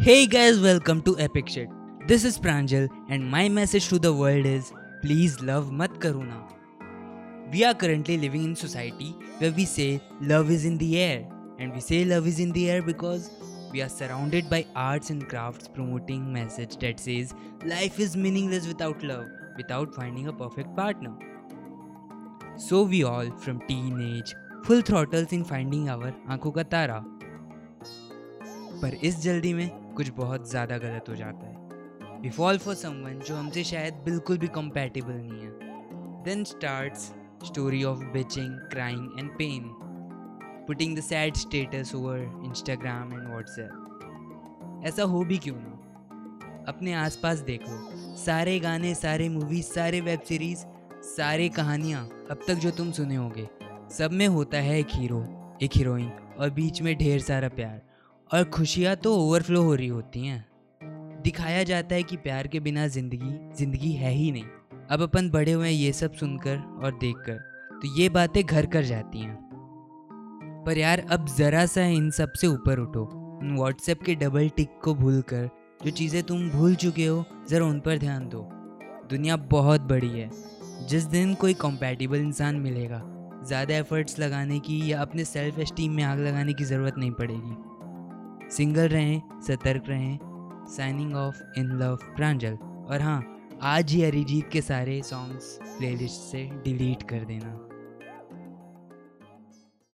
Hey guys, welcome to Epic Shit. This is Pranjal, and my message to the world is please love mat karuna. We are currently living in society where we say love is in the air, and we say love is in the air because we are surrounded by arts and crafts promoting message that says life is meaningless without love, without finding a perfect partner. So we all from teenage full throttles in finding our आँखों का तारा पर इस जल्दी में कुछ बहुत ज़्यादा गलत हो जाता है। वी फॉल फॉर समवन जो हमसे शायद बिल्कुल भी कंपैटिबल नहीं है। Then starts story of bitching crying and pain putting the sad status over Instagram and WhatsApp ऐसा हो भी क्यों ना? अपने आसपास देख सारे गाने, सारे मूवीज़ सारे वेब सीरीज़ सारे कहानियाँ अब तक जो तुम सुने होंगे। सब में होता है एक हीरो एक हीरोइन और बीच में ढेर सारा प्यार। और खुशियाँ तो ओवरफ्लो हो रही होती हैं। दिखाया जाता है कि प्यार के बिना ज़िंदगी ज़िंदगी है ही नहीं। अब अपन बड़े हुए हैं ये सब सुनकर और देखकर तो ये बातें घर कर जाती हैं। पर यार, अब ज़रा सा इन सबसे ऊपर उठो। व्हाट्सएप के डबल टिक को भूल कर जो चीज़ें तुम भूल चुके हो, ज़रा उन पर ध्यान दो। दुनिया बहुत बड़ी है। जिस दिन कोई कॉम्पैटिबल इंसान मिलेगा, ज़्यादा एफर्ट्स लगाने की या अपने सेल्फ एस्टीम में आग लगाने की ज़रूरत नहीं पड़ेगी। सिंगल रहें, सतर्क रहें signing off in love Pranjal. और हाँ आज ही अरिजीत के सारे सॉन्ग्स प्लेलिस्ट से डिलीट कर देना।